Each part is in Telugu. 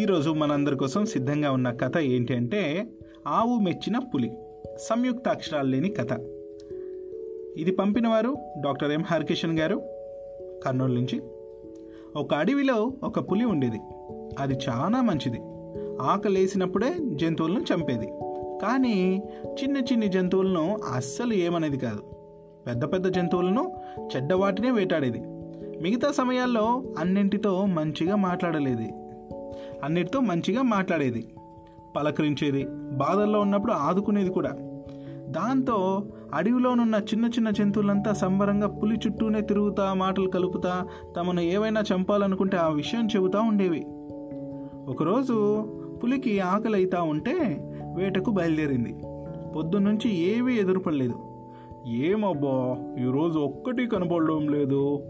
ఈరోజు మనందరి కోసం సిద్ధంగా ఉన్న కథ ఏంటి అంటే ఆవు మెచ్చిన పులి. సంయుక్త అక్షరాలు లేని కథ. ఇది పంపినవారు డాక్టర్ ఎం హరికిషన్ గారు. కర్నూలు నుంచి. ఒక అడవిలో ఒక పులి ఉండేది. అది చాలా మంచిది. ఆకలేసినప్పుడే జంతువులను చంపేది. కానీ చిన్న చిన్ని జంతువులను అస్సలు ఏమనేది కాదు. పెద్ద పెద్ద జంతువులను చెడ్డవాటినే వేటాడేది. మిగతా సమయాల్లో అన్నింటితో మంచిగా మాట్లాడలేదు. అన్నిటితో మంచిగా మాట్లాడేది. పలకరించేది. బాధల్లో ఉన్నప్పుడు ఆదుకునేది కూడా. దాంతో అడవిలోనున్న చిన్న చిన్న జంతువులంతా సంబరంగా పులి చుట్టూనే తిరుగుతా మాటలు కలుపుతా తమను ఏవైనా చంపాలనుకుంటే ఆ విషయం చెబుతా ఉండేవి. ఒకరోజు పులికి ఆకలి అవుతా ఉంటే వేటకు బయలుదేరింది. పొద్దున్నుంచి ఏవీ ఎదురుపడలేదు. ఏమబ్బా ఈరోజు ఒక్కటి కనపడడం లేదు.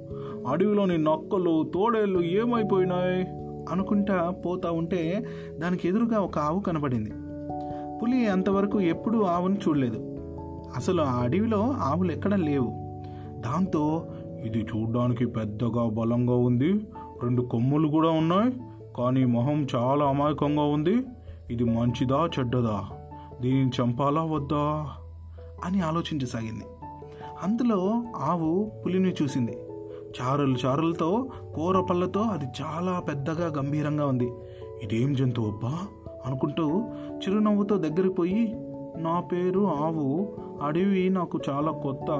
అడవిలోని నక్కలు తోడేళ్ళు ఏమైపోయినాయి? అనుకుంటా పోతా ఉంటే దానికి ఎదురుగా ఒక ఆవు కనపడింది పులి అంతవరకు ఎప్పుడూ ఆవును చూడలేదు. అసలు ఆ అడవిలో ఆవులు ఎక్కడ లేవు. దాంతో ఇది చూడ్డానికి పెద్దగా బలంగా ఉంది. రెండు కొమ్ములు కూడా ఉన్నాయి. కానీ మొహం చాలా అమాయకంగా ఉంది. ఇది మంచిదా చెడ్డదా? దీనిని చంపాలా వద్దా? అని ఆలోచించసాగింది. అందులో ఆవు పులిని చూసింది. చారులు చారులతో కూర పళ్ళతో అది చాలా పెద్దగా గంభీరంగా ఉంది. ఇదేం జంతువు అబ్బా? అనుకుంటూ చిరునవ్వుతో దగ్గరికి పోయి నా పేరు ఆవు అడవి నాకు చాలా కొత్త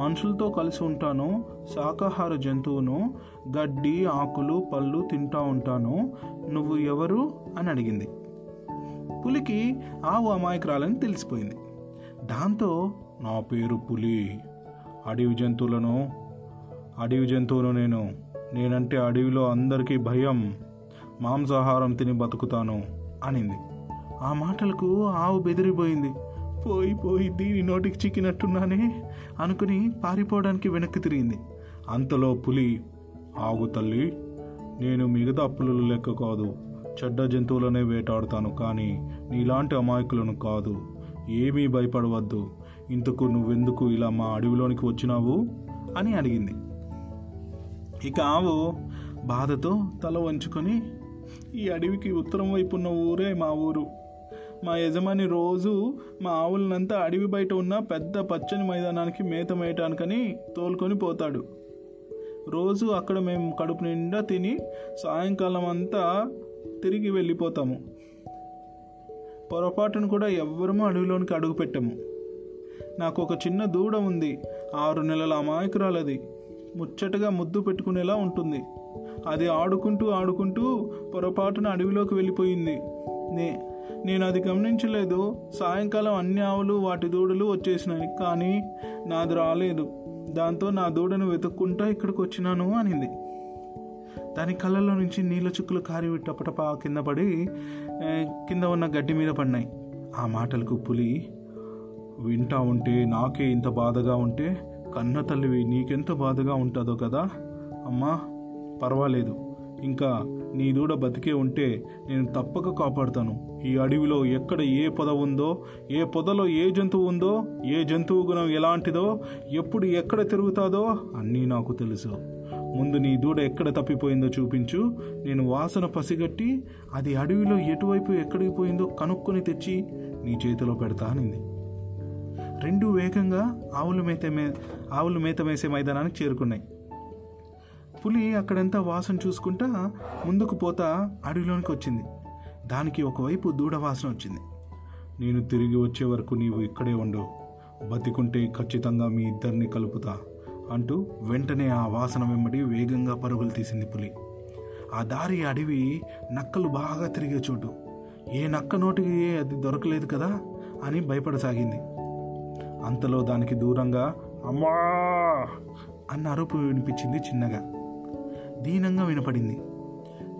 మనుషులతో కలిసి ఉంటాను శాకాహార జంతువును గడ్డి ఆకులు పళ్ళు తింటా ఉంటాను నువ్వు ఎవరు? అని అడిగింది. పులికి ఆవు అమాయకురాలని తెలిసిపోయింది. దాంతో నా పేరు పులి అడవి జంతువులను అడవి జంతువును నేను నేనంటే అడవిలో అందరికీ భయం. మాంసాహారం తిని బతుకుతాను అనింది. ఆ మాటలకు ఆవు బెదిరిపోయింది. పోయి పోయి దీని నోటికి చిక్కినట్టున్నానే అనుకుని పారిపోవడానికి వెనక్కి తిరిగింది. అంతలో పులి ఆగు తల్లి నేను మిగతా పులులు లెక్క కాదు. చెడ్డ జంతువులనే వేటాడుతాను కానీ నీలాంటి అమాయకులను కాదు. ఏమీ భయపడవద్దు. ఇంతకు నువ్వెందుకు ఇలా మా అడవిలోనికి వచ్చినావు? అని అడిగింది. ఇక ఆవు బాధతో తల వంచుకొని ఈ అడవికి ఉత్తరం వైపు ఉన్న ఊరే మా ఊరు. మా యజమాని రోజు మా ఆవులనంతా అడవి బయట ఉన్న పెద్ద పచ్చని మైదానానికి మేత మేయటానికని తోలుకొని పోతాడు. రోజు అక్కడ మేము కడుపు నిండా తిని సాయంకాలం అంతా తిరిగి వెళ్ళిపోతాము. పొరపాటును కూడా ఎవ్వరము అడవిలోనికి అడుగు పెట్టము నాకు ఒక చిన్న దూడ ఉంది. ఆరు నెలల అమాయకురాలది. ముచ్చటగా ముద్దు పెట్టుకునేలా ఉంటుంది. అది ఆడుకుంటూ ఆడుకుంటూ పొరపాటున అడవిలోకి వెళ్ళిపోయింది. నే నేను అది గమనించలేదు. సాయంకాలం అన్ని ఆవులు వాటి దూడలు వచ్చేసినాయి. కానీ నాది రాలేదు. దాంతో నా దూడను వెతుక్కుంటా ఇక్కడికి వచ్చినాను అనింది. దాని కళ్ళలో నుంచి నీళ్ళ చుక్కలు కారి టపటపా కింద పడి కింద ఉన్న గడ్డి మీద పడినాయి. ఆ మాటలకు పులి వింటా ఉంటే నాకే ఇంత బాధగా ఉంటే కన్న తల్లివి నీకెంత బాధగా ఉంటుందో కదా? అమ్మా పర్వాలేదు. ఇంకా నీ దూడ బతికే ఉంటే నేను తప్పక కాపాడుతాను. ఈ అడవిలో ఎక్కడ ఏ పొద ఉందో ఏ పొదలో ఏ జంతువు ఉందో ఏ జంతువు గుణం ఎలాంటిదో ఎప్పుడు ఎక్కడ తిరుగుతాదో అన్నీ నాకు తెలుసు. ముందు నీ దూడ ఎక్కడ తప్పిపోయిందో చూపించు. నేను వాసన పసిగట్టి అది అడవిలో ఎటువైపు ఎక్కడికి పోయిందో కనుక్కొని తెచ్చి నీ చేతిలో పెడతా అనింది. రెండు వేగంగా ఆవులు మేత మే ఆవులు మేత వేసే మైదానానికి చేరుకున్నాయి. పులి అక్కడంతా వాసన చూసుకుంటా ముందుకు పోతా అడవిలోనికి వచ్చింది. దానికి ఒకవైపు దూడ వాసన వచ్చింది. నేను తిరిగి వచ్చే వరకు నీవు ఇక్కడే ఉండవు. బతికుంటే ఖచ్చితంగా మీ ఇద్దరిని కలుపుతా అంటూ వెంటనే ఆ వాసన వెంబడి వేగంగా పరుగులు తీసింది పులి. ఆ దారి అడవి నక్కలు బాగా తిరిగే చోటు. ఏ నక్క నోటికి అది దొరకలేదు కదా అని భయపడసాగింది. అంతలో దానికి దూరంగా అమ్మా! అన్న అరుపు వినిపించింది చిన్నగా. దీనంగా వినపడింది.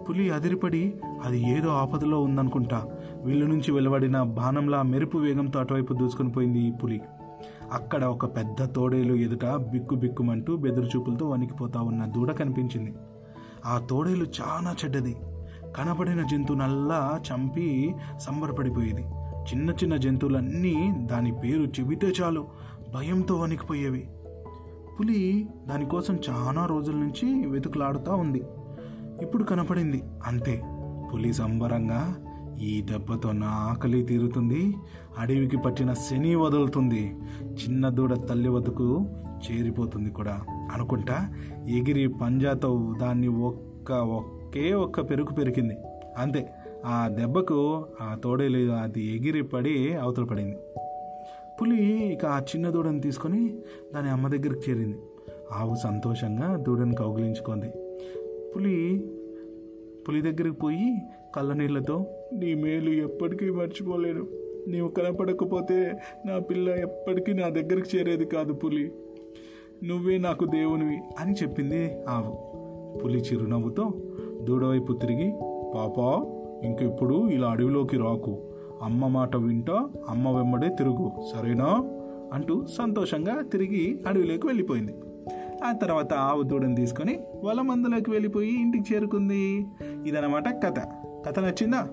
పులి అదిరిపడి అది ఏదో ఆపదలో ఉందనుకుంటా. విల్లు నుంచి వెలువడిన బాణంలా మెరుపు వేగంతో అటువైపు దూసుకొని పోయింది ఈ పులి. అక్కడ ఒక పెద్ద తోడేలు ఎదుట బిక్కు బిక్కుమంటూ బెదురు చూపులతో వణికిపోతా ఉన్న దూడ కనిపించింది. ఆ తోడేలు చాలా చెడ్డది. కనబడిన జంతువునల్లా చంపి సంబరపడిపోయేది. చిన్న చిన్న జంతువులన్నీ దాని పేరు చెబితే చాలు. భయంతో వణికిపోయేవి. పులి దానికోసం చాలా రోజుల నుంచి వెతుకులాడుతూ ఉంది. ఇప్పుడు కనపడింది. అంతే. పులి సంబరంగా ఈ దెబ్బతో నా ఆకలి తీరుతుంది. అడవికి పట్టిన శని వదులుతుంది. చిన్న దూడ తల్లి వద్దకు చేరిపోతుంది కూడా. అనుకుంటా ఎగిరి పంజాతో దాన్ని ఒక్క ఒకే ఒక్క పెరుగు పెరిగింది అంతే. ఆ దెబ్బకు ఆ తోడేలు అది ఎగిరి పడి అవతల పడింది. పులి ఇక ఆ చిన్న దూడను తీసుకొని దాని అమ్మ దగ్గరికి చేరింది. ఆవు సంతోషంగా దూడను కౌగిలించుకుంది. పులి పులి దగ్గరికి పోయి కళ్ళ నీళ్ళతో నీ మేలు ఎప్పటికీ మర్చిపోలేను. నీవు కనపడకపోతే నా పిల్ల ఎప్పటికీ నా దగ్గరికి చేరేది కాదు పులి. నువ్వే నాకు దేవునివి అని చెప్పింది ఆవు. పులి చిరునవ్వుతో దూడవైపు తిరిగి పాపా ఇంకెప్పుడు ఇలా అడవిలోకి రాకు. అమ్మ మాట వింటా అమ్మ వెంబడే తిరుగు. సరేనా? అంటూ సంతోషంగా తిరిగి అడవిలోకి వెళ్ళిపోయింది. ఆ తర్వాత ఆవు దూడని తీసుకొని వల మందులోకి వెళ్ళిపోయి ఇంటికి చేరుకుంది. ఇదనమాట కథ. కథ నచ్చిందా?